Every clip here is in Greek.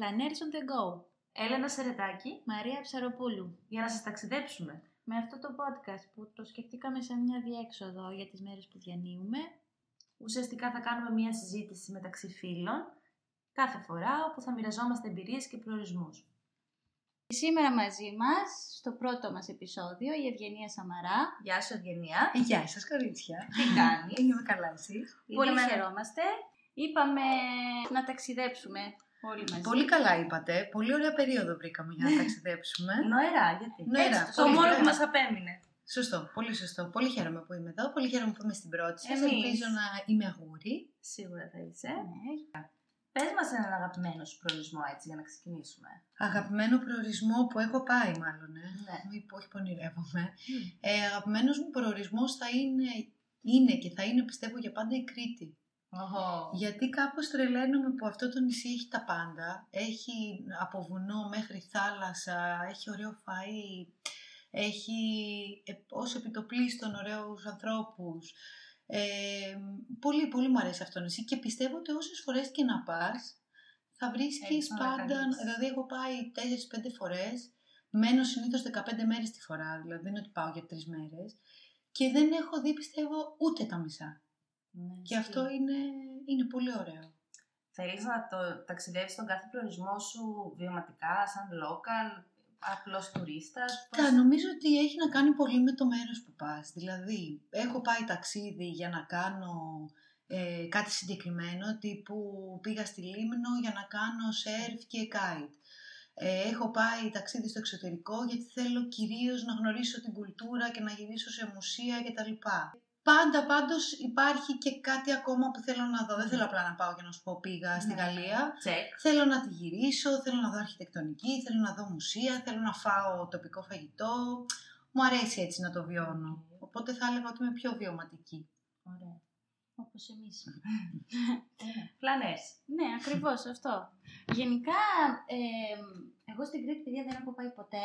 σας, η Flanners on the Go. Έλενα Σερετάκη, Μαρία Ψαροπούλου. για να σας ταξιδέψουμε. Με αυτό το podcast που το σκεφτήκαμε σαν μια διέξοδο για τις μέρες που διανύουμε, Ουσιαστικά θα κάνουμε μια συζήτηση μεταξύ φίλων, κάθε φορά όπου θα μοιραζόμαστε εμπειρίες και προορισμούς. Σήμερα μαζί μας, στο πρώτο μας επεισόδιο, η Ευγενία Σαμαρά. Γεια σου Ευγενία. Ε, Γεια σας κορίτσια. Τι κάνεις; Είμαι καλά εσείς. Πολύ Είδαμε- χαιρόμαστε. Είπαμε να ταξιδέψουμε όλοι μαζί. Πολύ καλά είπατε. Πολύ ωραία περίοδο βρήκαμε για να ταξιδέψουμε. Νοερά, γιατί. Νοερά, Έτσι, το πολύ μόνο ωραία. που μας απέμεινε. Σωστό, πολύ σωστό. Πολύ χαίρομαι που είμαι εδώ. Πολύ χαίρομαι που είμαι στην πρώτη σας. Εμείς. Ελπίζω να είμαι αγούρι. Σίγουρα θα είσαι. Ναι. Πες μας έναν αγαπημένο σου προορισμό έτσι για να ξεκινήσουμε. Αγαπημένο προορισμό που έχω πάει μάλλον. Ε. Ναι. Μην πω, όχι που ονειρεύομαι. Ε, αγαπημένος μου προορισμός θα είναι, είναι και θα είναι πιστεύω για πάντα η Κρήτη. Οχο. Γιατί κάπως τρελαίνομαι που αυτό το νησί έχει τα πάντα. Έχει από βουνό μέχρι θάλασσα, έχει ωραίο φαΐ, έχει ε, ως επιτοπλίστων ωραίους ανθρώπους. Ε, πολύ, πολύ μου αρέσει αυτό το νησί και πιστεύω ότι όσες φορές και να πας θα βρίσκεις Έχεις να πάντα, ανακαλύψεις. δηλαδή έχω πάει 4-5 φορές, μένω συνήθως 15 μέρες τη φορά, δηλαδή δεν είναι ότι πάω για 3 μέρες και δεν έχω δει πιστεύω ούτε τα μισά. Ναι, Και ισχύει. αυτό είναι, είναι πολύ ωραίο. Θέλεις να το ταξιδεύεις στον κάθε προορισμό σου βιωματικά, σαν local, απλός τουρίστας. πώς- Τα νομίζω ότι έχει να κάνει πολύ με το μέρος που πας. Δηλαδή, έχω πάει ταξίδι για να κάνω ε, κάτι συγκεκριμένο, τύπου πήγα στη Λίμνο για να κάνω σερφ και κάιτ. Ε, έχω πάει ταξίδι στο εξωτερικό γιατί θέλω κυρίως να γνωρίσω την κουλτούρα και να γυρίσω σε μουσεία κτλ. Πάντα πάντως υπάρχει και κάτι ακόμα που θέλω να δω. Δεν θέλω απλά να πάω και να σου πω πήγα στη Ναι. Γαλλία. Τσεκ. Θέλω να τη γυρίσω, θέλω να δω αρχιτεκτονική, θέλω να δω μουσεία, θέλω να φάω τοπικό φαγητό. Μου αρέσει έτσι να το βιώνω. Οπότε θα έλεγα ότι είμαι πιο βιωματική. Ωραία. Όπως εμείς. Πλανές. Ναι, ακριβώς αυτό. Γενικά, ε, εγώ στην Κρήτη, παιδιά, δεν έχω πάει ποτέ.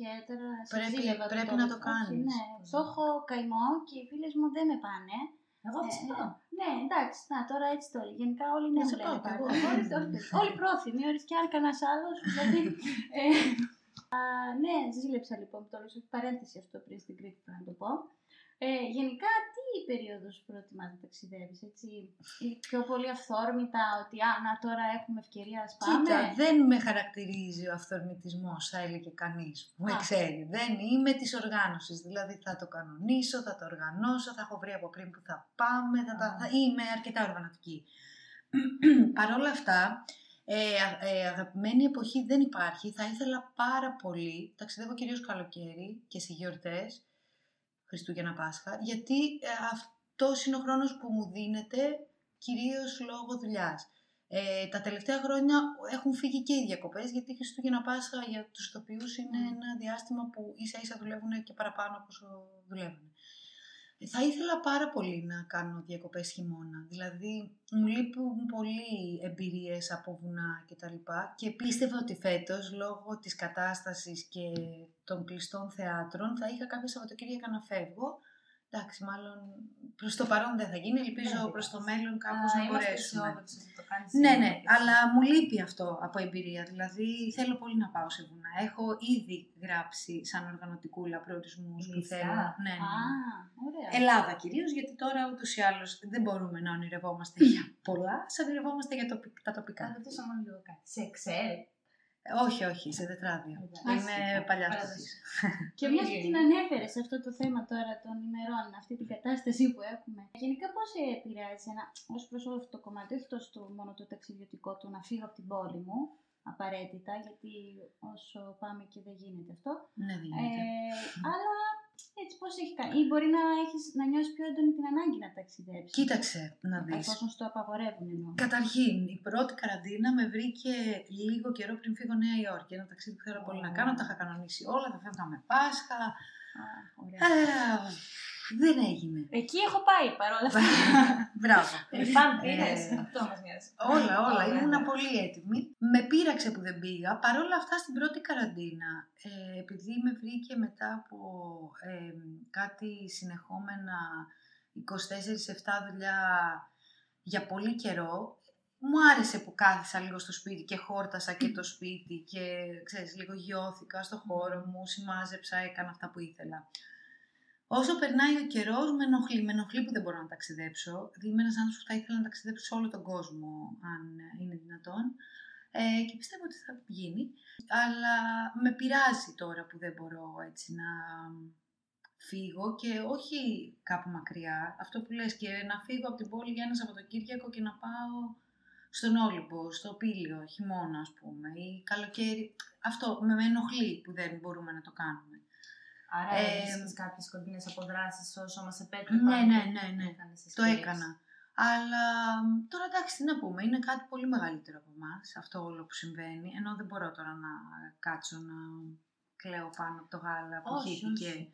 Και τώρα σας Πρέπει- ζήλευα πρέπει τώρα. να το Όχι, κάνεις. Ναι, το έχω καημό και οι φίλες μου δεν με πάνε. Εγώ θα σου Ε, πω. Ναι, εντάξει, να, τώρα έτσι το λέει. Γενικά όλοι ναι Να μου σε λένε πάω κι πάντα. εγώ. Όλοι, όλοι, όλοι πρόθυμοι, όλοι και αν κανένας άλλος. Δηλαδή, ε, α, ναι, ζήλεψα λοιπόν το λέω, παρένθεση αυτό πριν στην Κρήτη, πρέπει να το πω. Ε, γενικά, τι περίοδος προτιμάς να ταξιδεύεις, έτσι, ή πιο πολύ αυθόρμητα, ότι α, να τώρα έχουμε ευκαιρία, ας πάμε. Κοίτα, δεν με χαρακτηρίζει ο αυθορμητισμός, θα έλεγε κανείς που με Α. ξέρει. Δεν είμαι της οργάνωσης, δηλαδή θα το κανονίσω, θα το οργανώσω, θα έχω βρει από πριν που θα πάμε, θα, τα- Α. θα είμαι αρκετά οργανωτική. Παρ' όλα αυτά, ε, α- ε, αγαπημένη εποχή δεν υπάρχει. Θα ήθελα πάρα πολύ, ταξιδεύω κυρίως καλοκαίρι και σε γιορτές, Χριστούγεννα Πάσχα, γιατί ε, αυτός είναι ο χρόνος που μου δίνεται κυρίως λόγω δουλειάς. Ε, τα τελευταία χρόνια έχουν φύγει και οι διακοπές, γιατί Χριστούγεννα Πάσχα για τους ηθοποιούς είναι Μμμ. ένα διάστημα που ίσα ίσα δουλεύουν και παραπάνω από όσο δουλεύουν. Ε, Θα ήθελα πάρα πολύ να κάνω διακοπές χειμώνα. Δηλαδή, μου λείπουν πολύ εμπειρίες από βουνά και τα λοιπά και πίστευα ότι φέτος, λόγω της κατάστασης και των κλειστών θεάτρων, θα είχα κάποια Σαββατοκύριακα να φεύγω. Εντάξει, μάλλον προς το παρόν δεν θα γίνει, ελπίζω Δεν προς το πειράζει. μέλλον κάπως Α, να είμαστε μπορέσουμε. αισιόδοξοι ότι το κάνεις Ναι, σίγουρα ναι, και εσύ. αλλά μου λείπει αυτό από εμπειρία. Δηλαδή θέλω πολύ να πάω σε βουνά. Έχω ήδη γράψει σαν οργανωτικούλα προορισμούς που Λίστα. θέλω. Ναι, Α, ναι. ωραία. Ελλάδα κυρίως, γιατί τώρα ούτως ή άλλως δεν μπορούμε να ονειρευόμαστε για πολλά, σαν ονειρευόμαστε για τοπι- τα τοπικά. Θα ρωτήσω μόνο λίγο κάτι. Σε Excel. Ε, όχι, όχι, σε τετράδιο. Α, Είναι σίγουρα. παλιάς Παράδοση. στοιχεία. Και μιας που την ανέφερε σε αυτό το θέμα τώρα των ημερών, αυτή την κατάσταση που έχουμε. Γενικά, πώς σε επηρεάζει ένα, ως προς όλο αυτό το κομμάτι, όχι τόσο το, μόνο το ταξιδιωτικό του να φύγω από την πόλη μου, απαραίτητα, γιατί όσο πάμε και δεν γίνεται αυτό. Ναι, δίνεται. Ε, αλλά έτσι πώς έχει κάνει. Ή μπορεί να, έχεις, να νιώσεις πιο έντονη την ανάγκη να ταξιδέψεις. Κοίταξε να δεις. Εφόσον στο απαγορεύουν εννοώ. Καταρχήν, η πρώτη καραντίνα με βρήκε λίγο καιρό πριν φύγω Νέα Υόρκη. Ένα ταξίδι που θέλω πολύ να κάνω, τα είχα κανονίσει όλα, θα φεύγαμε Πάσχα. Α, ωραία. Ε, δεν έγινε. Εκεί έχω πάει παρόλα αυτά. Μπράβο. Λιφάν Ε, πήρες. Αυτό μας νοιάζει. Όλα, όλα. Ωραία, Ήμουνα ναι. πολύ έτοιμη. Με πείραξε που δεν πήγα. Παρ' όλα αυτά στην πρώτη καραντίνα, ε, επειδή με βρήκε μετά από ε, κάτι συνεχόμενα 24-7 δουλειά για πολύ καιρό, μου άρεσε που κάθισα λίγο στο σπίτι και χόρτασα και το σπίτι και ξέρεις, λίγο γιώθηκα στο χώρο μου, σημάζεψα, έκανα αυτά που ήθελα. Όσο περνάει ο καιρός, με ενοχλεί. Με ενοχλεί που δεν μπορώ να ταξιδέψω. Δηλαδή είμαι ένας άνθρωπος που θα ήθελα να ταξιδέψω σε όλο τον κόσμο, αν είναι δυνατόν. Ε, και πιστεύω ότι θα γίνει. Αλλά με πειράζει τώρα που δεν μπορώ έτσι να φύγω και όχι κάπου μακριά. Αυτό που λες και να φύγω από την πόλη για ένα Σαββατοκύριακο και να πάω στον Όλυμπο, στο Πήλιο, χειμώνα ας πούμε, ή καλοκαίρι. Αυτό με ενοχλεί που δεν μπορούμε να το κάνουμε. Άρα Ε, ε, κάποιες κοντινές αποδράσεις όσο μας επέτρεπαν. Ναι, ναι, ναι, ναι. Έκανες Το escapes. έκανα. Αλλά μ, τώρα εντάξει, τι να πούμε, είναι κάτι πολύ μεγαλύτερο από εμάς αυτό όλο που συμβαίνει. Ενώ δεν μπορώ τώρα να κάτσω να κλαίω πάνω από το γάλα που Όχι, χύθηκε. όχι.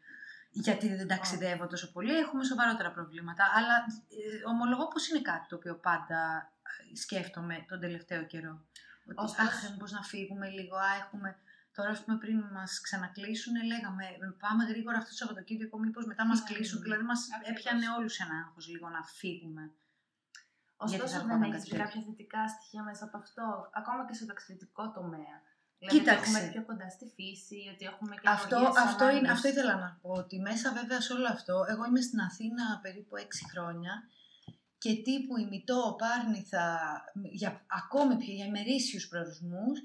Γιατί δεν ταξιδεύω τόσο πολύ, έχουμε σοβαρότερα προβλήματα. Αλλά ε, ομολογώ πως είναι κάτι το οποίο πάντα ε, σκέφτομαι τον τελευταίο καιρό. Ότι Ωστόσο- αχ, μήπως να φύγουμε λίγο, α, έχουμε... Τώρα, ας πούμε, πριν μας ξανακλείσουν, λέγαμε πάμε γρήγορα αυτό το Σαββατοκύριακο, μήπως μετά μας Ναι, κλείσουν. ναι. Δηλαδή, μας Ακριβώς. έπιανε όλους ένα άγχος λίγο να φύγουμε. Γιατί θα Ωστόσο, έρχονταν δεν κάτι έχει τέτοιο; κάποια θετικά στοιχεία μέσα από αυτό, ακόμα και στο ταξιδιωτικό τομέα. Δηλαδή, ότι Κοίταξε. έχουμε πιο κοντά στη φύση, ότι έχουμε και Αυτό, ευλογίες αυτό, είναι, ανάγκες. αυτό ήθελα να πω, ότι μέσα βέβαια σε όλο αυτό, εγώ είμαι στην Αθήνα περίπου 6 χρόνια και τύπου ημιτό, πάρνηθα, για ακόμη πιο για ημερήσιους προορισμούς,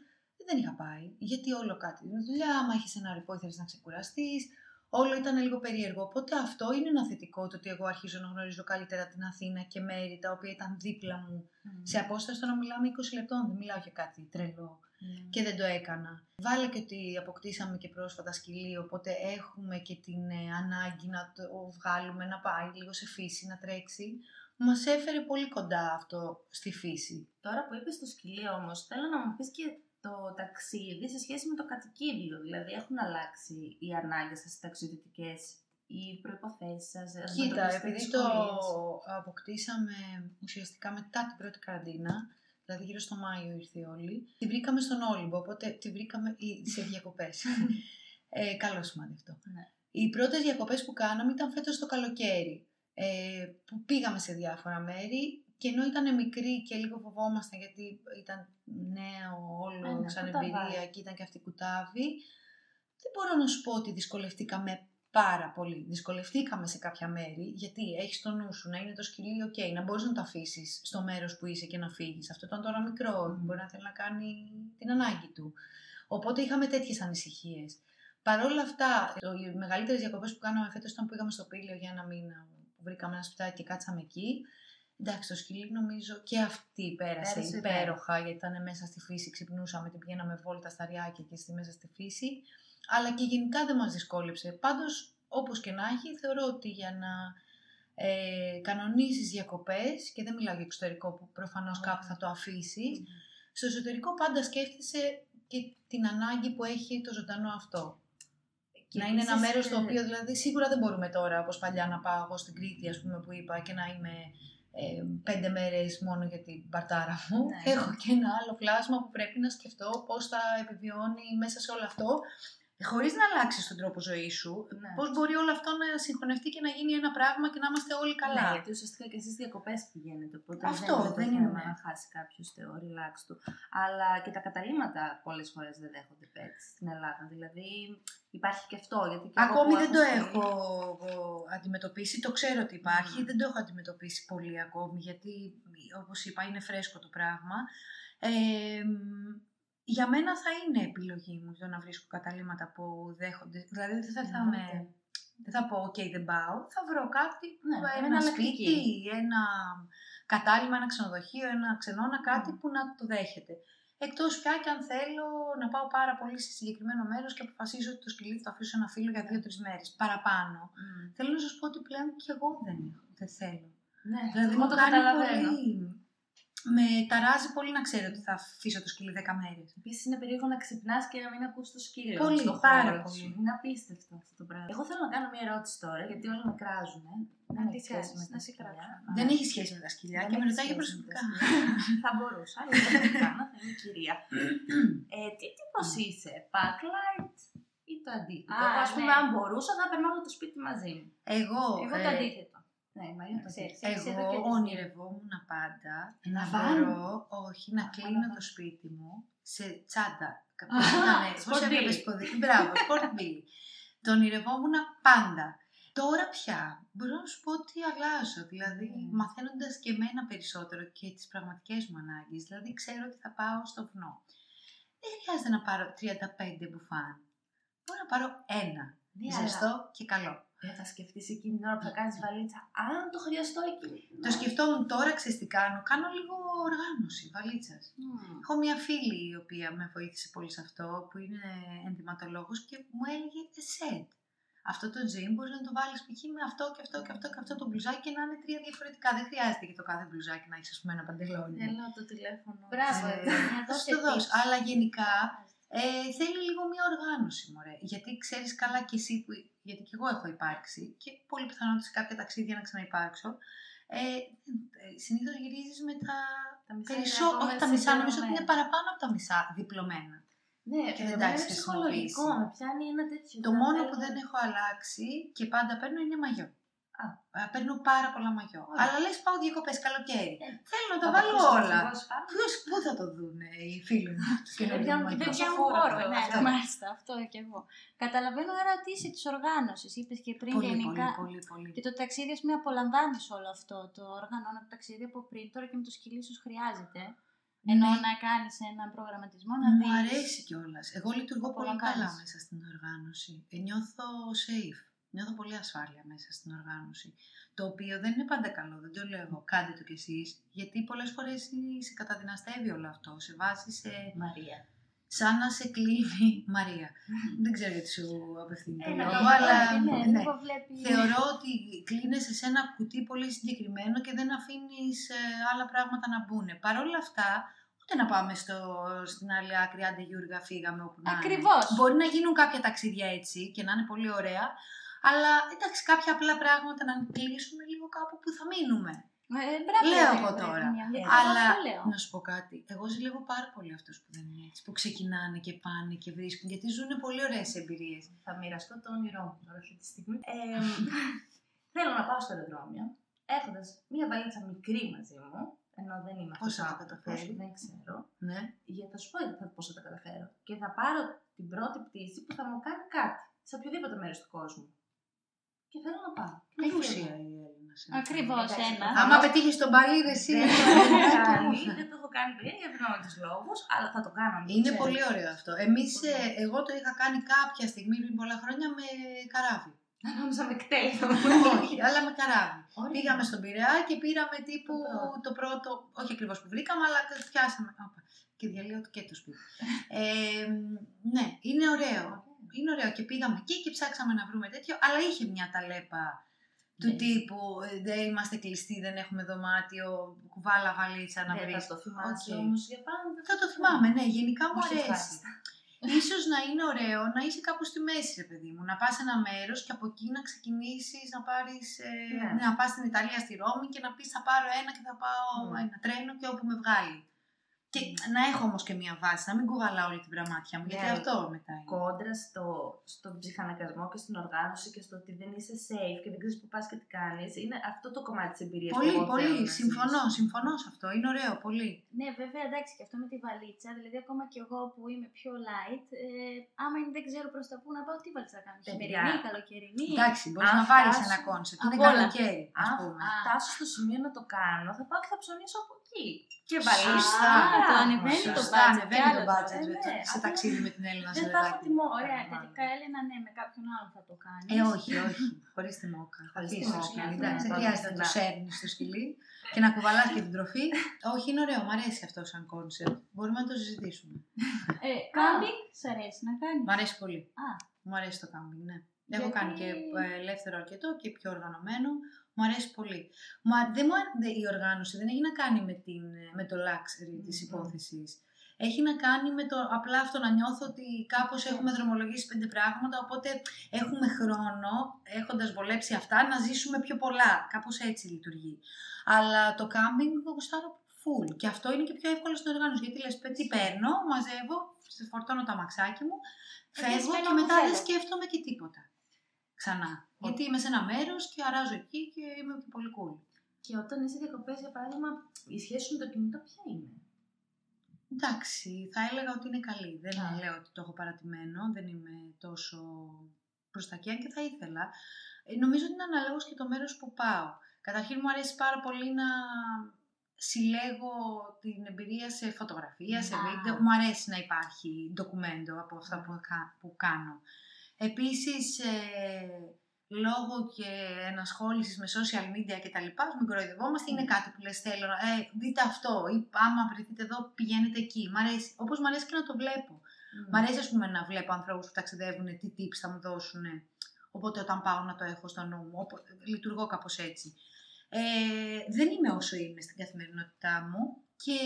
δεν είχα πάει. Γιατί όλο κάτι είναι δουλειά, άμα έχεις ένα ρηπό ήθελες να ξεκουραστείς, όλο ήταν λίγο περίεργο. Οπότε αυτό είναι ένα θετικό, το ότι εγώ αρχίζω να γνωρίζω καλύτερα την Αθήνα και μέρη τα οποία ήταν δίπλα μου. Μμ. Σε απόσταση τώρα μιλάμε 20 λεπτών, δεν μιλάω για κάτι τρελό Μμ. και δεν το έκανα. Βάλε και ότι αποκτήσαμε και πρόσφατα σκυλί, οπότε έχουμε και την ε, ανάγκη να το βγάλουμε, να πάει λίγο σε φύση, να τρέξει. Μας έφερε πολύ κοντά αυτό στη φύση. Τώρα που είπες το σκυλί όμως, θέλω να μου πεις και το ταξίδι σε σχέση με το κατοικίδιο. Δηλαδή έχουν αλλάξει οι ανάγκες σας ταξιδιωτικές, οι προϋποθέσεις σας. Κοίτα, αντιμετωπίζετε επειδή το δυσκολίες. αποκτήσαμε ουσιαστικά μετά την πρώτη καραντίνα, δηλαδή γύρω στο Μάιο ήρθε όλη, τη βρήκαμε στον Όλυμπο, οπότε τη βρήκαμε ή- σε διακοπές. ε, καλό σημάδι αυτό. Ναι. Οι πρώτες διακοπές που κάναμε ήταν φέτος το καλοκαίρι, ε, που πήγαμε σε διάφορα μέρη και ενώ ήταν μικρή και λίγο φοβόμασταν γιατί ήταν νέο όλο Ε, ναι, σαν κουτάβι. εμπειρία και ήταν και αυτή κουτάβι, δεν μπορώ να σου πω ότι δυσκολευτήκαμε πάρα πολύ. Δυσκολευτήκαμε σε κάποια μέρη, γιατί έχεις το νου σου να είναι το σκυλί, οκ, να μπορείς να το αφήσεις στο μέρος που είσαι και να φύγεις. Αυτό ήταν τώρα μικρό, Μμμ. μπορεί να θέλει να κάνει την ανάγκη του. Οπότε είχαμε τέτοιες ανησυχίες. Παρ' όλα αυτά, το- οι μεγαλύτερες διακοπές που κάναμε φέτος ήταν που πήγαμε στο Πήλιο για ένα μήνα, που βρήκαμε ένα σπιτάκι και κάτσαμε εκεί. Εντάξει, το σκυλί νομίζω και αυτή πέρασε, Πέρασε υπέροχα, γιατί ήταν μέσα στη φύση, ξυπνούσαμε, την πηγαίναμε βόλτα στα ριάκια και στη μέσα στη φύση. Αλλά και γενικά δεν μας δυσκόλεψε. Πάντως, όπως και να έχει, θεωρώ ότι για να ε, κανονίσεις διακοπές, και δεν μιλάω για εξωτερικό που προφανώς Όχι. κάπου θα το αφήσεις, Μμ. στο εσωτερικό πάντα σκέφτεσαι και την ανάγκη που έχει το ζωντανό αυτό. Και να είναι ένα επίσης, μέρος το ε, οποίο δηλαδή σίγουρα δεν μπορούμε τώρα όπως παλιά να πάω εγώ στην Κρήτη ας πούμε που είπα και να είμαι ε, πέντε μέρες μόνο για την παρτάρα μου. Ναι. Έχω και ένα άλλο πλάσμα που πρέπει να σκεφτώ πώς θα επιβιώνει μέσα σε όλο αυτό χωρίς να αλλάξεις τον τρόπο ζωής σου. Ναι. Πώς μπορεί όλο αυτό να συγχωνευτεί και να γίνει ένα πράγμα και να είμαστε όλοι καλά. Ναι, γιατί ουσιαστικά και εσείς διακοπές πηγαίνετε, οπότε Αυτό, δεν, δεν είναι το θέμα είναι. να χάσει κάποιος το relax του. Αλλά και τα καταλήμματα πολλές φορές δεν δέχονται pets στην Ελλάδα, δηλαδή υπάρχει και αυτό. Γιατί και εγώ Ακόμη που δεν το σκυλί- έχω εγώ αντιμετωπίσει, το ξέρω ότι υπάρχει, Μμμ. δεν το έχω αντιμετωπίσει πολύ ακόμη, γιατί όπως είπα είναι φρέσκο το πράγμα. Ε, μ, για μένα θα είναι επιλογή μου το να βρίσκω καταλήμματα που δέχονται, δηλαδή δεν θα, θα, με, Εννοείται. δεν θα πω ok δεν πάω, θα βρω κάτι, Ναι, ε, είναι ένα εναλλακτική. σπίτι, ένα κατάλημα, ένα ξενοδοχείο, ένα ξενώνα, κάτι Μμ. που να το δέχεται. Εκτός πια και αν θέλω να πάω πάρα πολύ σε συγκεκριμένο μέρος και αποφασίζω ότι το σκυλί θα το αφήσω ένα φίλο για δύο-τρεις μέρες παραπάνω. Μμ. Θέλω να σας πω ότι πλέον και εγώ δεν, έχω, δεν θέλω. Ναι, Δηλαδή εγώ μου το κάνει καταλαβαίνω. πολύ. Με ταράζει πολύ να ξέρω ότι θα αφήσω το σκυλί 10 μέρες. Επίσης είναι περίεργο να ξυπνάς και να μην ακούς το σκύλο. Πολύ, στο πάρα χώρο πολύ. σου. Είναι απίστευτο αυτό το πράγμα. Εγώ θέλω να κάνω μια ερώτηση τώρα, γιατί όλοι με κράζουν. Δεν τι έχει σχέση κάνεις, με να τα σε σκυλιά. κράξω. Δεν έχει σχέση με τα σκυλιά Δεν και με έχει ρωτάει για σχέση με τα προσωπικά. σκυλιά. θα μπορούσα, αλλά δεν θα το κάνω, θα είμαι κυρία. ε, τι τύπος είσαι, backlight ή το αντίθετο. Α, Εγώ, ας πούμε, ναι. αν μπορούσα, θα περνάω από το σπίτι μαζί μου. Εγώ. Εγώ ε, το αντίθετο. Ναι, η Μαρία το Ξέρεις. ξέρει. Έχεις εδώ και Εγώ τις δύο. ονειρευόμουν πάντα Ένα να βαν. μπορώ, όχι, να Α, κλείνω ένα το βαν. σπίτι μου σε τσάντα. Α, Πώς ήτανε, πώς σπορτ έβλεπες μπίλι. ποδι- Μπράβο, sport μπίλι. Το ονειρευόμουν πάντα. Τώρα πια μπορώ να σου πω ότι αλλάζω. Δηλαδή, Mm. μαθαίνοντας και εμένα περισσότερο και τις πραγματικές μου ανάγκες. Δηλαδή, ξέρω ότι θα πάω στο βουνό. Δεν χρειάζεται να πάρω 35 μπουφάν. Μπορώ να πάρω ένα. Ναι, αλλά Ζεστό και καλό. Δεν θα σκεφτείς εκείνη την ώρα που θα κάνεις βαλίτσα, αν το χρειαστώ εκείνη. την Το ώρα. σκεφτόμουν τώρα, ξέρεις τι κάνω. Κάνω λίγο οργάνωση βαλίτσας. Μμμ. Έχω μια φίλη η οποία με βοήθησε πολύ σε αυτό, που είναι ενδυματολόγος και μου έλεγε εσέτ. Αυτό το τζιν μπορείς να το βάλεις π.χ. με αυτό και αυτό και αυτό και αυτό το μπλουζάκι και να είναι τρία διαφορετικά. Δεν χρειάζεται για το κάθε μπλουζάκι να έχει, ας πούμε, ένα παντελόνι. Θέλω το τηλέφωνο. Μπράβο, Ε, να θα σου δώσει το δώσω. tips. Αλλά γενικά ε, θέλει λίγο μια οργάνωση, μωρέ. Γιατί ξέρεις καλά κι εσύ που. Γιατί κι εγώ έχω υπάρξει και πολύ πιθανότητα σε κάποια ταξίδια να ξαναυπάρξω. Ε, Συνήθως γυρίζεις με τα Τα μισά περισσότερα. είναι Όχι ακόμα τα μισά, νομίζω ότι συμπληρωμένα. είναι παραπάνω από τα μισά διπλωμένα. Ναι, και δεν εμένα τα είναι έχεις ψυχολογικό. χρησιμοποιήσει. Με πιάνει ένα τέτοιο. Το να μόνο θέλω- που δεν έχω αλλάξει και πάντα παίρνω είναι μαγιό. Α. Α, Παίρνω πάρα πολλά μαγιό. Ωραία. Αλλά λες πάω διακοπές καλοκαίρι. Ε, Θέλω να τα Θα βάλω αφήσω όλα. ακριβώς πάνω. Ποιος, πού θα το δούνε οι φίλοι μου το καινούργιο πιάνουν- μαγιό; δεν Δεν πιάνουν πιάνουν χώρο, χώρο. Ναι, αυτό. μάλιστα, αυτό κι εγώ. Καταλαβαίνω άρα ότι είσαι της οργάνωσης. Είπες και πριν Πολύ, γενικά. πολύ, πολύ, πολύ. Και το ταξίδι, ας πούμε, απολαμβάνεις όλο αυτό. Το οργανώνω το ταξίδι από πριν, τώρα και με το σκυλί ίσω χρειάζεται. Ενώ Ναι. να κάνεις έναν προγραμματισμό, να Μου δεις. αρέσει κιόλας. Εγώ λειτουργώ πολύ Απολαμβάνεις. καλά μέσα στην οργάνωση. Ε, νιώθω safe. Νιώθω πολύ ασφάλεια μέσα στην οργάνωση. Το οποίο δεν είναι πάντα καλό, δεν το λέω εγώ. Κάντε το κι εσείς. Γιατί πολλές φορές σε καταδυναστεύει όλο αυτό. Σε βάζει σε. Μαρία. σαν να σε κλείνει. Μαρία. δεν ξέρω γιατί σου απευθύνει το Ένα λόγο, λόγο, αλλά. ναι, ναι. λίγο βλέπει. Θεωρώ ότι κλείνεσαι σε ένα κουτί πολύ συγκεκριμένο και δεν αφήνεις άλλα πράγματα να μπουν. Παρ' όλα αυτά, ούτε να πάμε στο, στην άλλη άκρη, άντε Γιούργα, φύγαμε όπου να είναι. Ακριβώς. Μπορεί να γίνουν κάποια ταξίδια έτσι και να είναι πολύ ωραία, αλλά εντάξει, κάποια απλά πράγματα να κλείσουμε λίγο κάπου που θα μείνουμε. Ε, μπράβο, Λέω ρε, εγώ βρε, τώρα. μια- γιατί Αλλά αυτό λέω. να σου πω κάτι. Εγώ ζηλεύω πάρα πολύ αυτούς που δεν είναι έτσι. Που ξεκινάνε και πάνε και βρίσκουν. Γιατί ζουν πολύ ωραίες εμπειρίες. Θα μοιραστώ το όνειρό μου τώρα αυτή τη στιγμή. Ε, θέλω να πάω στο αεροδρόμιο έχοντας μία βαλίτσα μικρή μαζί μου. Ενώ δεν είμαι Πώς θα αυτός ο το άνθρωπος, καταφέρει; Δεν ξέρω. Ναι. Για θα σου πω πώς θα τα καταφέρω. Και θα πάρω την πρώτη πτήση που θα μου κάνει κάτι. Σε οποιοδήποτε μέρος του κόσμου. Και θέλω να πάω. Τι ουσία η Έλληνα. Ακριβώς Εντάξει, ένα. θα- Άμα πετύχεις τον παλί, ρε, εσύ. Δεν το έχω κάνεις, δεν το έχω κάνει παιδιά για ευνόητου λόγους, αλλά θα το κάνω. αν το Είναι ξέρω. πολύ ωραίο αυτό. Εμείς, Πολύ ωραίο. εγώ το είχα κάνει κάποια στιγμή πριν πολλά χρόνια με καράβι. Νόμιζα με κτέλιο. όχι, αλλά με καράβι. Ωραία. Πήγαμε στον Πειραιά και πήραμε τύπου Το πρώτο. το πρώτο, όχι ακριβώς που βρήκαμε, αλλά πιάσαμε. Όπα, Και διαλύω και το σπίτι. ε, ναι, είναι ωραίο. Είναι ωραίο και πήγαμε εκεί και ψάξαμε να βρούμε τέτοιο, αλλά είχε μια ταλέπα του Ναι. τύπου ε, δεν είμαστε κλειστοί, δεν έχουμε δωμάτιο, κουβάλα βαλίτσα να Δεν βρεις. θα το θυμάσαι Οκ. όμως για πάντα. Θα το θυμάμαι, ναι, γενικά μου Όχι, αρέσει. ευχάριστα. Ίσως να είναι ωραίο να είσαι κάπου στη μέση, ρε παιδί μου. Να πας σε ένα μέρος και από εκεί να ξεκινήσεις να πάρεις, ε, Ναι. να πας στην Ιταλία, στη Ρώμη και να πεις θα πάρω ένα και θα πάω Mm. ένα τρένο και όπου με βγάλει. Και να έχω όμως και μία βάση, να μην κουβαλάω όλη την πραγμάτια μου, γιατί Ναι. αυτό μετά είναι. Κόντρα στο, στον ψυχαναγκασμό και στην οργάνωση και στο ότι δεν είσαι safe και δεν ξέρεις που πας και τι κάνεις. Είναι αυτό το κομμάτι της εμπειρίας Πολύ, πολύ, συμφωνώ, συμφωνώ σε αυτό, είναι ωραίο, πολύ. Ναι, βέβαια, εντάξει, και αυτό με τη βαλίτσα. Δηλαδή, ακόμα και εγώ που είμαι πιο light, ε, άμα είναι, δεν ξέρω προς τα πού να πάω, τι βαλίτσα θα κάνω. Παιδιά. Χειμερινή, καλοκαιρινή. Εντάξει, μπορείς Αν να πάρεις φτάσω- ένα κόνσεπτ, είναι απ' όλα. καλοκαίρι, ας Αν πούμε. Α. φτάσω στο σημείο να το κάνω, θα πάω και θα ψωνίσω από εκεί. Και Σωστά. βαλίτσα. το ανεβαίνει το Σωστά, budget, ανεβαίνει κι το άλλο budget τώρα, με το- ναι. σε ταξίδι με την Έλληνα Δεν θα έχω Σελεδάκη. τη μόκα. Ωραία, μάλλον. τελικά Έλενα, ναι, με κάποιον άλλο θα το κάνεις. Ε, όχι, όχι. Χωρίς τη μόκα. Χωρίς Αφήσεις τη το μόκα, σκυλί. ναι, Εντάξει, δεν τότε χρειάζεται να το δεν σέρνεις στο σκυλί και να κουβαλάς και την τροφή. όχι, είναι ωραίο. Μ' αρέσει αυτό σαν κόνσεπτ. Μπορούμε να το συζητήσουμε. Ε, κάμπινγκ, σ' αρέσει να κάνεις; Μ' αρέσει πολύ. Α. Μου αρέσει το κάμπινγκ, ναι. Έχω Γιατί- κάνει και ε, ελεύθερο αρκετό και πιο οργανωμένο. Μου αρέσει πολύ. Μου, α- δεν μου, α- δε- η οργάνωση δεν έχει να κάνει με, την, ε, με το luxury της Μμμ. υπόθεσης. Έχει να κάνει με το απλά αυτό να νιώθω ότι κάπως έχουμε δρομολογήσει πέντε πράγματα, οπότε έχουμε χρόνο, έχοντας βολέψει αυτά, να ζήσουμε πιο πολλά. Κάπως έτσι λειτουργεί. Αλλά το κάμπινγκ το γουστάρω full. Και αυτό είναι και πιο εύκολο στην οργάνωση. Γιατί λες, τι παίρνω, μαζεύω, φορτώνω το αμαξάκι μου, φεύγω παίρνω και όπου μετά δεν θέλω. σκέφτομαι και τίποτα. Ξανά. Γιατί είμαι σε ένα μέρος και αράζω εκεί και είμαι και πολύ cool. Και όταν είσαι διακοπές, για παράδειγμα, η σχέση σου με το κινητό ποια είναι; Εντάξει, θα έλεγα ότι είναι καλή. Δεν Α. λέω ότι το έχω παρατημένο, δεν είμαι τόσο προς τα εκεί, αν και θα ήθελα. Ε, νομίζω ότι είναι αναλόγως και το μέρος που πάω. Καταρχήν μου αρέσει πάρα πολύ να συλλέγω την εμπειρία σε φωτογραφία, σε Α. βίντεο. Μου αρέσει να υπάρχει ντοκουμέντο από αυτά που, κα- που κάνω. Επίσης, ε, λόγω και ενασχόλησης με social media και τα λοιπά, ας μην κοροϊδευόμαστε, είναι Mm. κάτι που λες θέλω, ε, δείτε αυτό ή άμα βρεθείτε εδώ πηγαίνετε εκεί. Μ' αρέσει, όπως μου αρέσει και να το βλέπω. Μ' αρέσει ας πούμε να βλέπω ανθρώπους που ταξιδεύουν, τι tips θα μου δώσουν. Οπότε όταν πάω να το έχω στο νου μου, οπο- λειτουργώ κάπως έτσι. Ε, δεν είμαι όσο είμαι στην καθημερινότητά μου και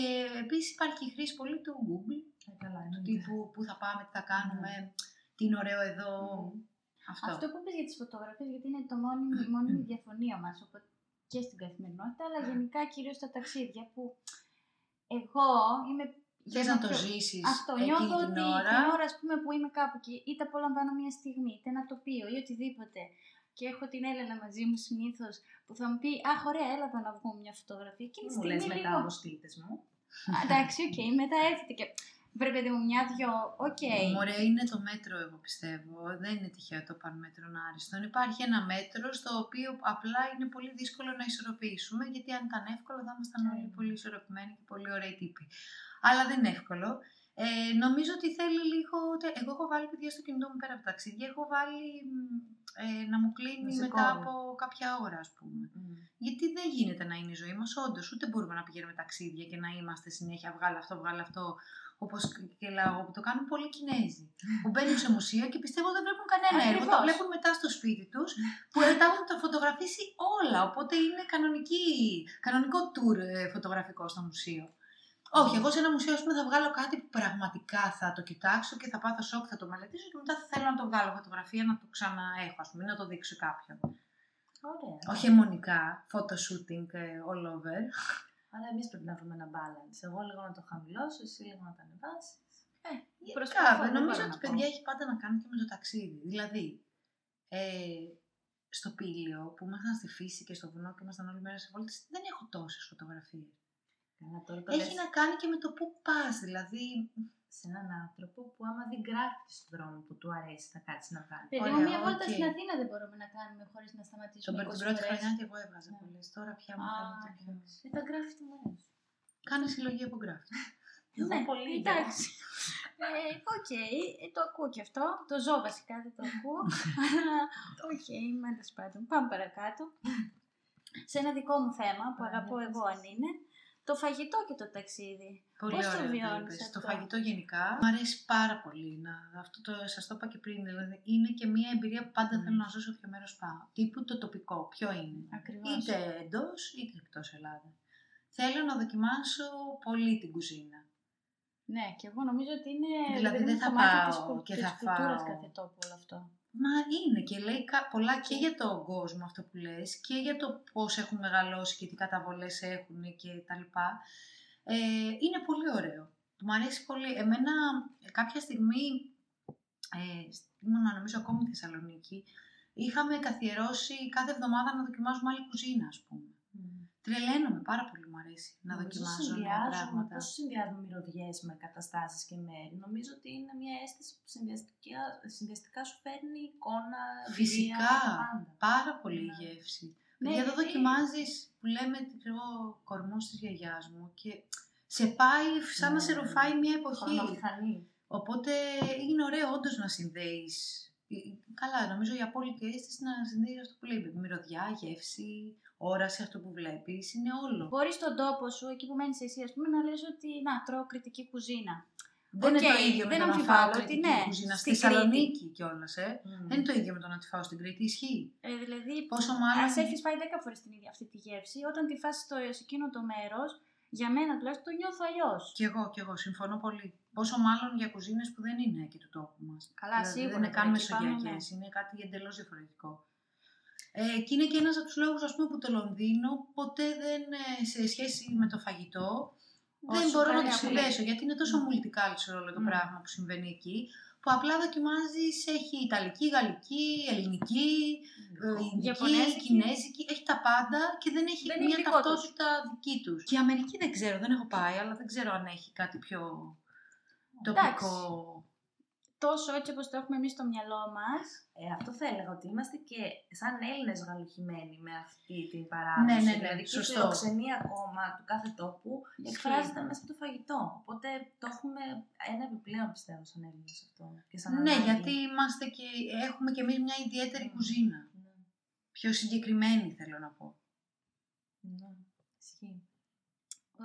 επίσης υπάρχει η χρήση πολύ του Google, Ε, καλά, του εννοείται. τύπου που θα πάμε, τι θα κάνουμε, τι είναι ωραίο εδώ, Μμμ. αυτό. Αυτό που είπες για τις φωτογραφίες, γιατί είναι το μόνη, η μόνιμη διαφωνία μας οπότε και στην καθημερινότητα, αλλά γενικά κυρίως στα ταξίδια που εγώ είμαι... Θες για να το πιο- ζήσεις Αυτό, εκείνη νιώθω την ότι ώρα. την ώρα ας πούμε, που είμαι κάπου και είτε απολαμβάνω μια στιγμή, είτε ένα τοπίο ή οτιδήποτε και έχω την Έλενα μαζί μου συνήθως που θα μου πει Αχ, ωραία, έλα εδώ να βγούμε μια φωτογραφία. Εκείνη τη Μου λες στιγμή μετά λίγο. όμως στείλ' τες μου. Α, Εντάξει, οκ, μετά έρχεται και. Βρε παιδί μου, μια-δυο. Οκ. Μωρέ, είναι το μέτρο, εγώ πιστεύω. Δεν είναι τυχαίο το παν μέτρον άριστον. Υπάρχει ένα μέτρο στο οποίο απλά είναι πολύ δύσκολο να ισορροπήσουμε, γιατί αν ήταν εύκολο θα ήμασταν όλοι Μμ. πολύ ισορροπημένοι και πολύ ωραίοι τύποι. Αλλά δεν είναι εύκολο. Ε, νομίζω ότι θέλει λίγο. τε- Εγώ έχω βάλει παιδιά στο κινητό μου πέρα από τα ταξίδια. Έχω βάλει μ, ε, να μου κλείνει Να σε μετά κόβει. από κάποια ώρα, ας πούμε. Μμ. Γιατί δεν γίνεται να είναι η ζωή μας, όντως. Ούτε μπορούμε να πηγαίνουμε ταξίδια και να είμαστε συνέχεια βγάλε αυτό, βγάλε αυτό. Όπως και λέω που το κάνουν πολλοί Κινέζοι. που μπαίνουν σε μουσείο και πιστεύω δεν βλέπουν κανένα έργο. Τα Ακριβώς. βλέπουν μετά στο σπίτι τους που ε, τα έχουν τα φωτογραφίσει όλα. Οπότε είναι κανονική, κανονικό tour ε, φωτογραφικό στο μουσείο. Όχι, εγώ σε ένα μουσείο ας πούμε, θα βγάλω κάτι που πραγματικά θα το κοιτάξω και θα πάθω σοκ, θα το μελετήσω και μετά θα θέλω να το βγάλω φωτογραφία να το ξαναέχω, ας πούμε, να το δείξω σε κάποιον. Ωραία. Όχι αιμονικά, photo shooting ε, all over. Άρα εμείς πρέπει να βρούμε ένα balance. Εγώ λίγο να το χαμηλώσω, εσύ λίγο να το ανεβάσεις. Γενικά, Προσπαθώ, δεν δεν νομίζω μπορώ ότι να πω. παιδιά έχει πάντα να κάνει και με το ταξίδι. Δηλαδή, ε, στο πήλιο που ήμασταν στη φύση και στο βουνό και ήμασταν όλη μέρα σε βόλτες, δεν έχω τόσες φωτογραφίες. Καλά, τώρα το Έχει λες να κάνει και με το πού πας, δηλαδή σε έναν άνθρωπο που άμα δεν γράφει στον δρόμο που του αρέσει να κάτσει να κάνει. Παιδί μου, Ωραία, μια βόλτα οκ. στην Αθήνα δεν μπορούμε να κάνουμε χωρίς να τον σταματήσουμε. την 20 πρώτη φορές. χρονιά και εγώ έβγαζα Ναι. πολλές. Τώρα πια μου Α, φαίνεται πιο... Δεν τα γράφει τι μου αρέσει. Κάνε συλλογή από γράφη. Εγώ Ναι, πολύ εντάξει. Ε, Οκ, ε, το ακούω και αυτό. Το ζω βασικά, δεν το ακούω. Αλλά οκ, τέλος πάντων. Πάμε παρακάτω. Σε ένα δικό μου θέμα που Α, αγαπώ για εγώ πες. αν είναι, το φαγητό και το ταξίδι. Πολύ Πώς το ωραία βιώνεις είπες. αυτό; Το φαγητό γενικά μου αρέσει πάρα πολύ. Να, αυτό το, σας το είπα και πριν. Δηλαδή, είναι και μια εμπειρία που πάντα Μμμ. θέλω να ζω σε όποιο μέρος πάω. Τύπου το τοπικό. Ποιο είναι. Ακριβώς. Είτε εντός είτε εκτός Ελλάδα. Θέλω να δοκιμάσω πολύ την κουζίνα. Ναι, και εγώ νομίζω ότι είναι Δηλαδή, παιδί δεν μου, θα κομμάτι πάω της, κου- και της θα κουλτούρας φάω. κάθε τόπο όλο αυτό. Μα είναι και λέει κα- πολλά και για τον κόσμο αυτό που λες και για το πώς έχουν μεγαλώσει και τι καταβολές έχουν και τα λοιπά. Ε, είναι πολύ ωραίο. Μου αρέσει πολύ. Εμένα ε, κάποια στιγμή, ε, ήμουν νομίζω ακόμη στη Θεσσαλονίκη, είχαμε καθιερώσει κάθε εβδομάδα να δοκιμάζουμε άλλη κουζίνα, ας πούμε. Τρελαίνομαι, πάρα πολύ μου αρέσει να Νομίζω δοκιμάζω νέα συνδυάζουμε- πράγματα. Πώς συνδυάζουμε μυρωδιές με καταστάσεις και μέρη. Νομίζω ότι είναι μια αίσθηση που συνδυαστικά, συνδυαστικά σου φέρνει εικόνα, εμπειρία, Φυσικά. τα πάντα. Πάρα πολύ η Ναι. γεύση. Ναι, Ναι, εδώ γιατί- δοκιμάζεις που λέμε ξέρω, κορμός της γιαγιάς μου και σε πάει σαν να σε Ναι. ρουφάει μια εποχή. Χρονομηχανή. Οπότε είναι ωραίο όντως να συνδέεις. Ε, Καλά, νομίζω η απόλυτη αίσθηση να συνδέει αυτό που λέει. Μυρωδιά, γεύση, όραση, αυτό που βλέπεις, είναι όλο. Μπορείς στον τόπο σου, εκεί που μένεις εσύ, ας πούμε, να λες ότι να τρώω κρητική κουζίνα. Δεν είναι Οκ, το ίδιο με δεν το να αμφιβάλλω φάω ότι κρητική ναι, κουζίνα. στη Στη Θεσσαλονίκη κιόλας, ε. Μμμ. Δεν είναι το ίδιο με το να τη φάω στην Κρήτη. Ισχύει. Ε, δηλαδή, Πόσο μάλλον. ας έχεις φάει 10 φορές την ίδια αυτή τη γεύση, όταν τη φας στο, σε εκείνο το μέρος, για μένα τουλάχιστον το νιώθω αλλιώς. Κι εγώ, κι εγώ, συμφωνώ πολύ. Πόσο μάλλον για κουζίνες που δεν είναι εκεί του τόπου μας. Καλά, Δηλαδή, σίγουρα. Δεν είναι καν τώρα, εκεί πάμε, μεσογειακές, είναι κάτι εντελώς διαφορετικό. Ε, και είναι και ένας από τους λόγους ας πούμε, που το Λονδίνο ποτέ δεν, ε, σε σχέση με το φαγητό, δεν Όσο μπορώ να κάνει το απλή. συνδέσω γιατί είναι τόσο multicultural το Mm. πράγμα που συμβαίνει εκεί που απλά δοκιμάζεις, έχει Ιταλική, Γαλλική, Ελληνική, ε, Ινδική, Ιαπωνέζικη. Κινέζικη, έχει τα πάντα και δεν έχει Δεν μια έχει δικό τους. ταυτότητα δική τους. Και η Αμερική δεν ξέρω, δεν έχω πάει, αλλά δεν ξέρω αν έχει κάτι πιο τοπικό. Τόσο έτσι όπως το έχουμε εμείς στο μυαλό μας, Ε, αυτό θα έλεγα ότι είμαστε και σαν Έλληνες γαλουχημένοι με αυτή την παράδοση. Ναι, ναι, ναι, δηλαδή και η σωστό. φιλοξενία ακόμα του κάθε τόπου Ισχύει. εκφράζεται μέσα από το φαγητό. Οπότε το έχουμε ένα επιπλέον πιστεύω σαν Έλληνες αυτό. Και σαν Ναι, ανάγκη. γιατί είμαστε και, έχουμε και εμείς μια ιδιαίτερη Mm. κουζίνα. Ναι, Πιο συγκεκριμένη θέλω να πω. ναι, ισχύει.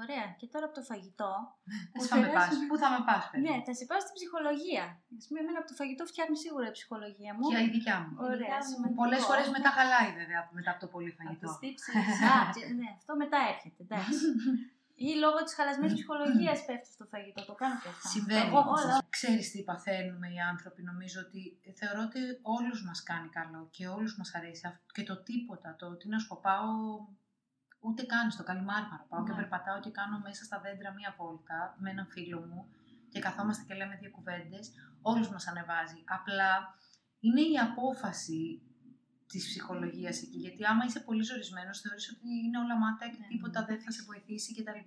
Ωραία. Και τώρα από το φαγητό, Πού Ας θα με πας, περάσουμε. πού θα με πας, παιδί. ναι, θα σε πάω στην ψυχολογία. Ας πούμε, εμένα από το φαγητό φτιάχνει σίγουρα η ψυχολογία μου. Και η δικιά μου. Ωραία, Ειδικά με σημαντικό. Πολλές φορές μετά χαλάει βέβαια μετά από το πολύ Από φαγητό. τις τύψεις. Α, και- ναι, αυτό μετά έρχεται, εντάξει. Ή λόγω της χαλασμένης ψυχολογίας πέφτει στο φαγητό, το κάνω και αυτό. Συμβαίνει. Εγώ όλα. Ξέρεις τι παθαίνουμε οι άνθρωποι, νομίζω ότι θεωρώ ότι όλους μας κάνει καλό και όλους μας αρέσει αυτό. και το τίποτα, το ότι να σκοπάω ούτε καν στο καλυμάρμαρο. Πάω και Ναι. περπατάω και κάνω μέσα στα δέντρα μία βόλτα με έναν φίλο μου και καθόμαστε και λέμε δύο κουβέντες. Όλους μας ανεβάζει. Απλά είναι η απόφαση της ψυχολογίας εκεί, γιατί άμα είσαι πολύ ζορισμένος θεωρείς ότι είναι όλα μάταια και Ναι. τίποτα δεν θα σε βοηθήσει κτλ.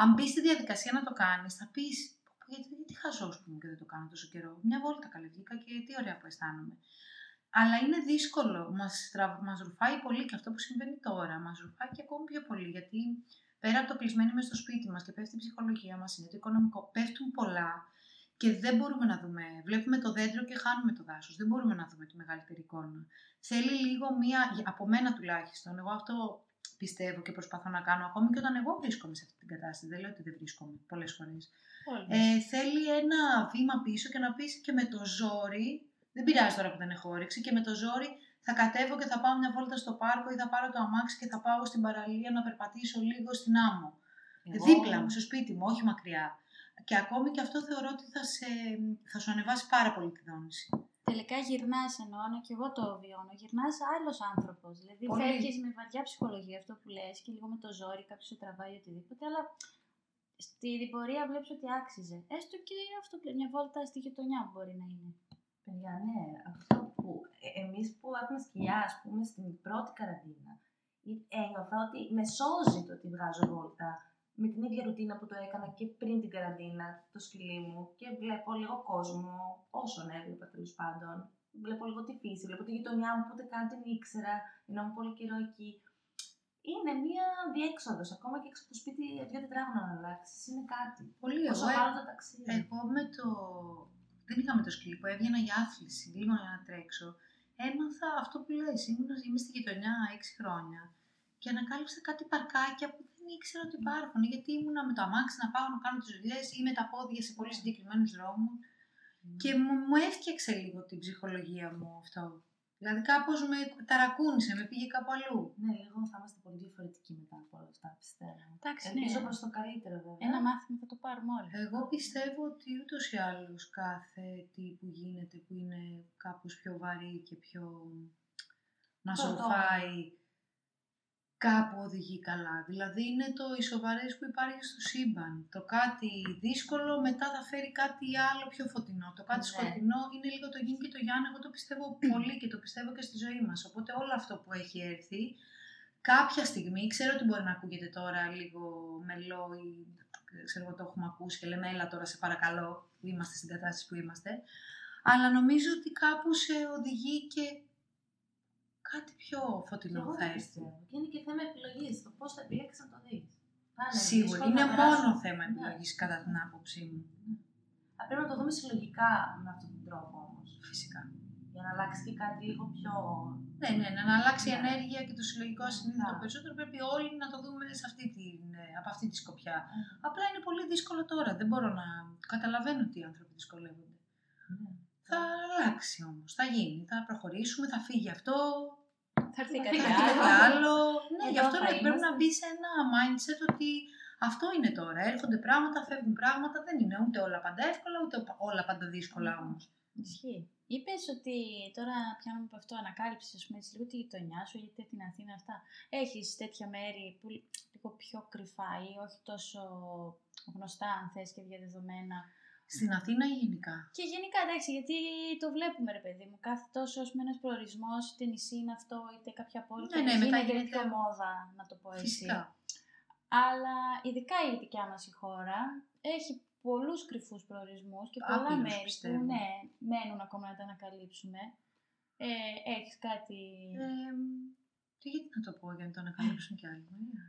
Αν μπεις στη διαδικασία να το κάνεις, θα πεις γιατί, γιατί χαζός που μου και δεν το κάνω τόσο καιρό; Μια βόλτα καλή βγήκα και τι ωραία που αισθάνομαι. Αλλά είναι δύσκολο. Μας, τρα- μας ρουφάει πολύ και αυτό που συμβαίνει τώρα. Μας ρουφάει και ακόμη πιο πολύ. Γιατί πέρα από το κλεισμένοι μες στο σπίτι μας και πέφτει η ψυχολογία μας, είναι το οικονομικό, πέφτουν πολλά και δεν μπορούμε να δούμε. Βλέπουμε το δέντρο και χάνουμε το δάσος. Δεν μπορούμε να δούμε τη μεγαλύτερη εικόνα. Θέλει λίγο μία, από μένα τουλάχιστον, εγώ αυτό πιστεύω και προσπαθώ να κάνω ακόμη και όταν εγώ βρίσκομαι σε αυτή την κατάσταση. Δεν λέω ότι δεν βρίσκομαι πολλές φορές. Όλοι. Ε, θέλει ένα βήμα πίσω και να πεις και με το ζόρι, δεν πειράζει τώρα που δεν έχω όρεξη, και με το ζόρι θα κατέβω και θα πάω μια βόλτα στο πάρκο ή θα πάρω το αμάξι και θα πάω στην παραλία να περπατήσω λίγο στην άμμο. Εγώ- Δίπλα μου, στο σπίτι μου, όχι μακριά. Και ακόμη και αυτό θεωρώ ότι θα, σε, θα σου ανεβάσει πάρα πολύ τη δόνηση. Τελικά γυρνάς εννοώ, ναι, και εγώ το βιώνω. Γυρνάς άλλος άνθρωπος. Δηλαδή Πολύ. φεύγεις με βαριά ψυχολογία αυτό που λες και λίγο με το ζόρι, κάποιος σε τραβάει οτιδήποτε. Αλλά στη διπορία βλέπεις ότι άξιζε. Έστω και αυτό μια βόλτα στη γειτονιά μπορεί να είναι. Παιδιά, ναι, αυτό που ε, εμείς που έχουμε σκυλιά, ας πούμε, στην πρώτη καραντίνα, ε- ένιωθα ότι με σώζει το ότι βγάζω βόλτα με την ίδια ρουτίνα που το έκανα και πριν την καραντίνα, το σκυλί μου και βλέπω λίγο κόσμο, όσον έβλεπα τέλος πάντων. Βλέπω λίγο τη φύση, βλέπω τη γειτονιά μου που ούτε καν την ήξερα, ενώ είμαι πολύ καιρό εκεί. Είναι μία διέξοδος. Ακόμα και έξω από το σπίτι, δύο τετράγωνα να αλλάξεις. Είναι κάτι. Πολύ Όσο εγώ, ε, βάλω το ταξίδι. εγώ με το... Δεν είχαμε το σκυλί που έβγαινα για άθληση, λίγο για να τρέξω. Έμαθα αυτό που λες, ήμουν, είμαι στη γειτονιά 6 χρόνια και ανακάλυψα κάτι παρκάκια που δεν ήξερα ότι υπάρχουν. Γιατί ήμουνα με το αμάξι να πάω να κάνω τις δουλειές ή με τα πόδια σε πολύ συγκεκριμένους δρόμους. Και μου, μου έφτιαξε λίγο την ψυχολογία μου αυτό. Δηλαδή κάπως με ταρακούνησε, με πήγε κάπου αλλού. Ναι, λίγο θα είμαστε πολύ διαφορετικοί μετά από όλα αυτά, πιστεύω. Εντάξει, Ελπίζω ναι. προς το καλύτερο βέβαια. Ένα μάθημα θα το πάρουμε όλοι. Εγώ πιστεύω ότι ούτως ή άλλως κάθε τι που γίνεται που είναι κάπως πιο βαρύ και πιο να Το- σου το- φάει κάπου οδηγεί καλά. Δηλαδή είναι το οι σοβαρές που υπάρχει στο σύμπαν. Το κάτι δύσκολο μετά θα φέρει κάτι άλλο πιο φωτεινό. Το κάτι Ναι. σκοτεινό είναι λίγο το γιν και το γιάννη. Εγώ το πιστεύω πολύ και το πιστεύω και στη ζωή μας. Οπότε όλο αυτό που έχει έρθει κάποια στιγμή, ξέρω ότι μπορεί να ακούγεται τώρα λίγο μελό ή ξέρω εγώ το έχουμε ακούσει και λέμε έλα τώρα σε παρακαλώ που είμαστε στην κατάσταση που είμαστε. Αλλά νομίζω ότι κάπου σε οδηγεί και κάτι πιο Και φωτεινό εγώ θα δεν έρθει. πιστεύω. Και είναι και θέμα επιλογής. Το πώς θα επιλέξεις να το δεις. Σίγουρα. Είναι μόνο θέμα επιλογής κατά την άποψή μου. Πρέπει να το δούμε συλλογικά με αυτόν τον τρόπο όμως. Φυσικά. Για να αλλάξει και κάτι λίγο πιο. Ναι, ναι, ναι, να αλλάξει η Ναι. ενέργεια και το συλλογικό ασυνείδητο Ναι. περισσότερο πρέπει όλοι να το δούμε σε αυτή την, ε, από αυτή τη σκοπιά. Ναι. Απλά είναι πολύ δύσκολο τώρα. Δεν μπορώ να καταλαβαίνω ότι οι άνθρωποι δυσκολεύονται. Ναι. Θα αλλάξει όμως, θα γίνει, θα προχωρήσουμε, θα φύγει αυτό, Θα έρθει Θα κάτι φύγει θα κάτι έρθει άλλο. κάτι άλλο. Ναι, Εδώ γι' αυτό θα λέω ότι πρέπει είμαστε. να μπει σε ένα mindset ότι αυτό είναι τώρα. Έρχονται πράγματα, φεύγουν πράγματα, δεν είναι ούτε όλα πάντα εύκολα, ούτε όλα πάντα δύσκολα όμως. Ισχύει. Είπες ότι τώρα πιάνουμε από αυτό ανακάλυψη, ας πούμε, έτσι, λίγο τη γειτονιά σου, γιατί την Αθήνα αυτά. Έχεις τέτοια μέρη που λίγο πιο κρυφά ή όχι τόσο γνωστά, αν θες και διαδεδομένα. Στην Αθήνα ή γενικά; Και γενικά εντάξει, γιατί το βλέπουμε ρε παιδί μου. Κάθε τόσο ας πούμε ένας προορισμός, είτε νησί είναι αυτό, είτε κάποια πόλη. Ναι, και ναι, μετά γίνεται γίνεται- πιο μόδα, να το πω έτσι. Φυσικά. Αλλά ειδικά η δικιά μας η χώρα έχει πολλούς κρυφούς προορισμούς και πολλά Άπειρους, μέρη πιστεύω. που ναι, μένουν ακόμα να τα ανακαλύψουμε. Ε, έχεις κάτι... Ε, τι γιατί να το πω για να το ανακαλύψουν κι άλλοι. Μαρία.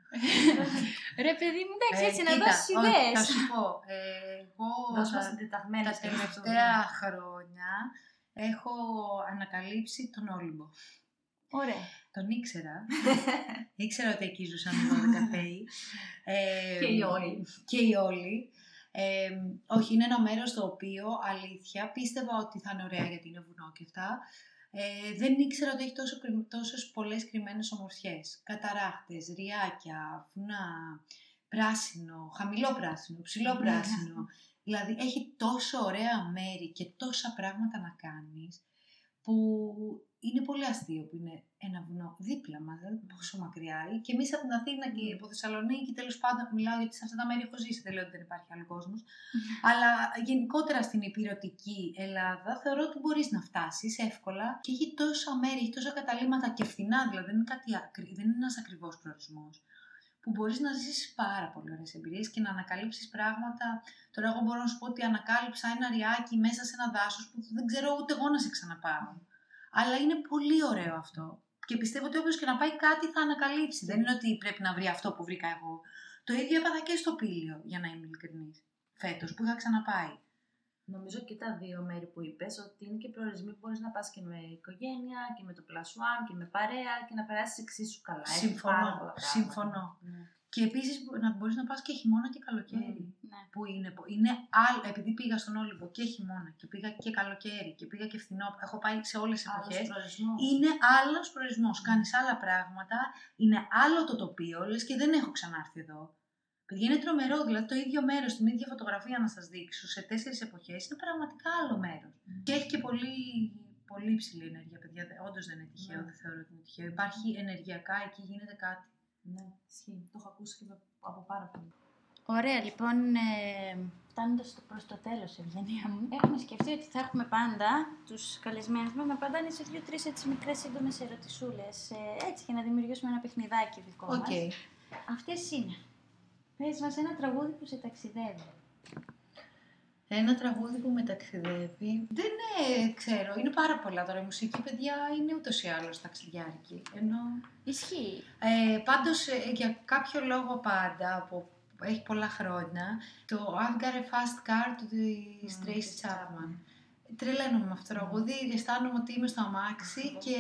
Ρε παιδί μου, εντάξει, Ε, έτσι να κοίτα, δώσεις όχι, ιδέες. Θα σου πω, ε, εγώ Δώσ' μας τα, συντεταγμένες τα και αυτό. τελευταία χρόνια έχω ανακαλύψει τον Όλυμπο. Ωραία. Τον ήξερα. ήξερα ότι εκεί ζούσαν οι 12 θέοι. Ε, Και οι όλοι. Και οι όλοι. Ε, όχι, είναι ένα μέρος το οποίο αλήθεια πίστευα ότι θα είναι ωραία γιατί είναι βουνό και αυτά. Ε, δεν ήξερα ότι έχει τόσο, κρυ- τόσες πολλές κρυμμένες ομορφιές. Καταράχτες, ριάκια, βουνά, πράσινο, χαμηλό πράσινο, ψηλό πράσινο. δηλαδή έχει τόσο ωραία μέρη και τόσα πράγματα να κάνεις που είναι πολύ αστείο που είναι ένα βουνό δίπλα μας, δηλαδή πόσο μακριά είναι. Και εμείς από την Αθήνα και από Θεσσαλονίκη τέλος πάντων μιλάω γιατί σε αυτά τα μέρη έχω ζήσει, δεν λέω ότι δεν υπάρχει άλλος κόσμος. Αλλά γενικότερα στην υπηρετική Ελλάδα θεωρώ ότι μπορείς να φτάσεις εύκολα και έχει τόσα μέρη, έχει τόσα καταλήμματα και φθηνά, δηλαδή δεν είναι, κάτι, ακρι- δεν είναι ένας ακριβώς προορισμός που μπορείς να ζήσεις πάρα πολύ ωραίες εμπειρίες και να ανακαλύψεις πράγματα. Τώρα εγώ μπορώ να σου πω ότι ανακάλυψα ένα ριάκι μέσα σε ένα δάσος που δεν ξέρω ούτε εγώ να σε ξαναπάω. Αλλά είναι πολύ ωραίο αυτό. Και πιστεύω ότι όποιος και να πάει κάτι θα ανακαλύψει. Δεν είναι ότι πρέπει να βρει αυτό που βρήκα εγώ. Το ίδιο έπαθα και στο Πήλιο, για να είμαι ειλικρινής. Φέτος που είχα ξαναπάει. Νομίζω και τα δύο μέρη που είπες ότι είναι και προορισμοί που μπορείς να πας και με οικογένεια και με το plus one και με παρέα και να περάσεις εξίσου καλά. Έχει πάρα Συμφωνώ. πολλά πράγματα. Συμφωνώ. Ναι. Και επίσης να μπορείς να πας και χειμώνα και καλοκαίρι. Ναι. Που είναι, είναι άλλο, επειδή πήγα στον Όλυμπο και χειμώνα και πήγα και καλοκαίρι και πήγα και φθινό, έχω πάει σε όλες τις Άλλος εποχές. προορισμός. Είναι άλλος προορισμός. Κάνεις άλλα πράγματα, είναι άλλο το τοπίο, λες και δεν έχω ξανάρθει εδώ. Παιδιά είναι τρομερό, δηλαδή το ίδιο μέρος, την ίδια φωτογραφία να σας δείξω σε τέσσερις εποχές είναι πραγματικά άλλο μέρος. Μμ. Και έχει και πολύ, πολύ υψηλή ενέργεια, παιδιά. Όντως δεν είναι τυχαίο, Ναι. δεν θεωρώ ότι είναι τυχαίο. Υπάρχει ενεργειακά εκεί, γίνεται κάτι. Ναι, ισχύει. Το έχω ακούσει και από πάρα πολύ. Ωραία, λοιπόν, ε, φτάνοντας προς το τέλος, Ευγενία μου, έχουμε σκεφτεί ότι θα έχουμε πάντα τους καλεσμένους μας να απαντάνε σε δύο-τρεις μικρές σύντομες ερωτησούλες. Ε, έτσι, για να δημιουργήσουμε ένα παιχνιδάκι δικό Οκ. μας. Αυτές είναι. Πες μας ένα τραγούδι που σε ταξιδεύει. Ένα τραγούδι που με ταξιδεύει. Δεν ε, ξέρω, είναι πάρα πολλά τώρα. Η μουσική, παιδιά, είναι ούτως ή άλλως ταξιδιάρικη. Ενώ. Ισχύει. Ε, Πάντως, για κάποιο λόγο πάντα, από έχει πολλά χρόνια, το I've got a fast car του της Μμμ, Tracy της Chapman. Τρελαίνομαι με αυτό το τραγούδι, αισθάνομαι ότι είμαι στο αμάξι Εγώ και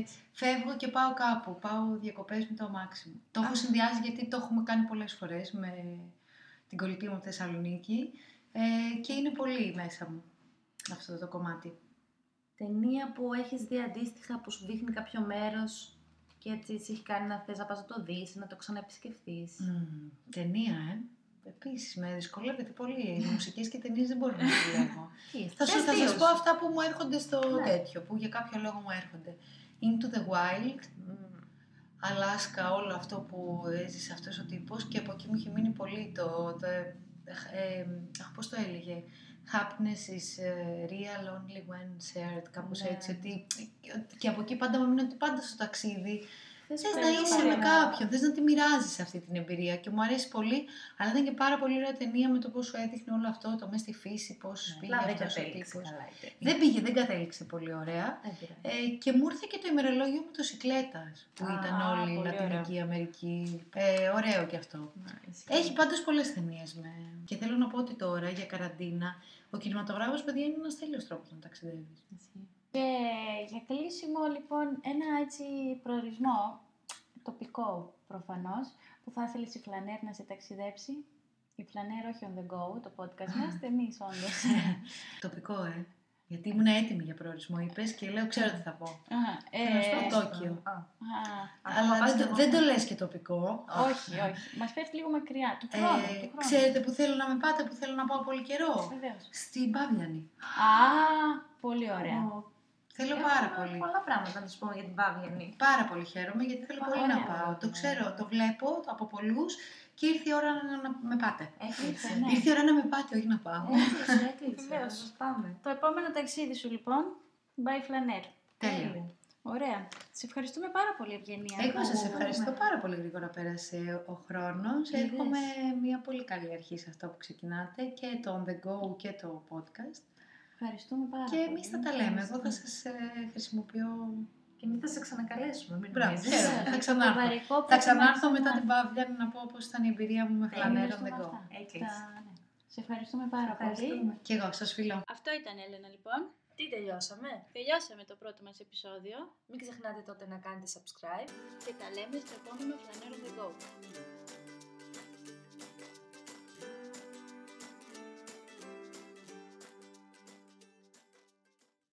έτσι. φεύγω και πάω κάπου. Πάω διακοπές με το αμάξι μου. Το έχω Α. συνδυάσει γιατί το έχουμε κάνει πολλές φορές με την κολλητή μου από τη Θεσσαλονίκη ε, και είναι πολύ μέσα μου αυτό το κομμάτι. Ταινία που έχεις δει αντίστοιχα που σου δείχνει κάποιο μέρος και έτσι σε έχει κάνει να θες να πας να το δεις, να το ξαναεπισκεφθείς. Mm, ταινία, ε. Επίσης, με δυσκολεύεται πολύ. Οι μουσικές και ταινίες δεν μπορώ να δουλεύω. Τι, θα, σου, πες θα δύο σας πω σου. αυτά που μου έρχονται στο Ναι. τέτοιο, που για κάποιο λόγο μου έρχονται. Into the Wild, Μμμ. Αλάσκα, όλο αυτό που έζησε αυτός ο τύπος και από εκεί μου είχε μείνει πολύ το, το ε, ε, αχ, πώς το έλεγε, happiness is ε, real only when shared, κάπως Ναι. έτσι, ότι, και από εκεί πάντα μου μείνει ότι πάντα στο ταξίδι Θες Θες να παρέα, είσαι παρέα. με κάποιον, θες να τη μοιράζεις αυτή την εμπειρία και μου αρέσει πολύ. Αλλά ήταν και πάρα πολύ ωραία ταινία με το πώ σου έδειχνε όλο αυτό, το μέσα στη φύση, πώς Ναι, πήγε απλά δεν αυτός ο κατέληξε τύπος. καλά η ταινία. Δεν πήγε, δεν κατέληξε πολύ ωραία. Δεν πειράζει. Ε, και μου ήρθε και το ημερολόγιο μοτοσυκλέτα που Α, ήταν όλη η πολύ Λατινική Αμερική. Ε, ωραίο κι αυτό. Ναι, ισχύει. Έχει πάντως πολλές ταινίες με. Και θέλω να πω ότι τώρα για καραντίνα ο κινηματογράφος, παιδιά, είναι ένας τέλειος τρόπος να ταξιδεύεις. Ισχύει. Και για κλείσιμο, λοιπόν, ένα έτσι προορισμό, τοπικό προφανώς, που θα ήθελες η Φλανέρ να σε ταξιδέψει. Η Φλανέρ όχι on the go, το podcast μας, εμείς όντως. Τοπικό, ε. Γιατί ήμουν έτοιμη για προορισμό, είπες και λέω, ξέρω τι θα πω. Αχα, Θέλω να σου πω ε, Τόκιο. Α, α, ακόμα Αλλά πας δεν, και το- εγώ. δεν το λες και τοπικό. όχι, όχι. Μας πέφτει λίγο μακριά. Του χρόνου. Ε, του χρόνου. ξέρετε που θέλω να με πάτε, που θέλω να πάω πολύ καιρό. Βεβαίως. Στην Παύλιανη. Α, πολύ ωραία. Ω, Θέλω Έχουμε πάρα πολύ. Πολλά πράγματα να του πούμε για την Παύλιανη. Πάρα πολύ χαίρομαι γιατί θέλω πολύ να Ωραία. πάω. Το ξέρω, το βλέπω το από πολλούς και ήρθε η ώρα να, να με πάτε. Έκλεισε. Ναι. Ήρθε η ώρα να με πάτε, όχι να πάω. Έκλεισε, έκλεισε. Βεβαίως. Ας πάμε. Το επόμενο ταξίδι σου λοιπόν, by Flaneur. Τέλεια. Ωραία. Σε ευχαριστούμε πάρα πολύ, Ευγενία. Εγώ που- σα ευχαριστώ πάρα πολύ γρήγορα πέρασε ο χρόνος. Είδες. Εύχομαι μια πολύ καλή αρχή σε αυτό που ξεκινάτε και το on the go και το podcast. Ευχαριστούμε πάρα Και πολύ. εμείς θα τα λέμε. Εγώ θα σας χρησιμοποιώ. Και εμείς θα σε ξανακαλέσουμε. Μην Μπράβο, νομίζεις. ξέρω. Βεβαίως, θα το ξανάρθω. βαρικό Θα πρέπει ξανάρθω να μετά ξανά- την Παύλια να πω πώς ήταν η εμπειρία μου με Θα φλανέρ on ευχαριστούμε the go. αυτά. Έκλεισε. Τα- ναι. Σε ευχαριστούμε πάρα πολύ. Ευχαριστούμε. Και εγώ σας φιλώ. Αυτό ήταν, Έλενα, λοιπόν. Τι τελειώσαμε; Τελειώσαμε το πρώτο μας επεισόδιο Μην ξεχνάτε τότε να κάνετε subscribe. και τα λέμε στο επόμενο Flaneur on the Go.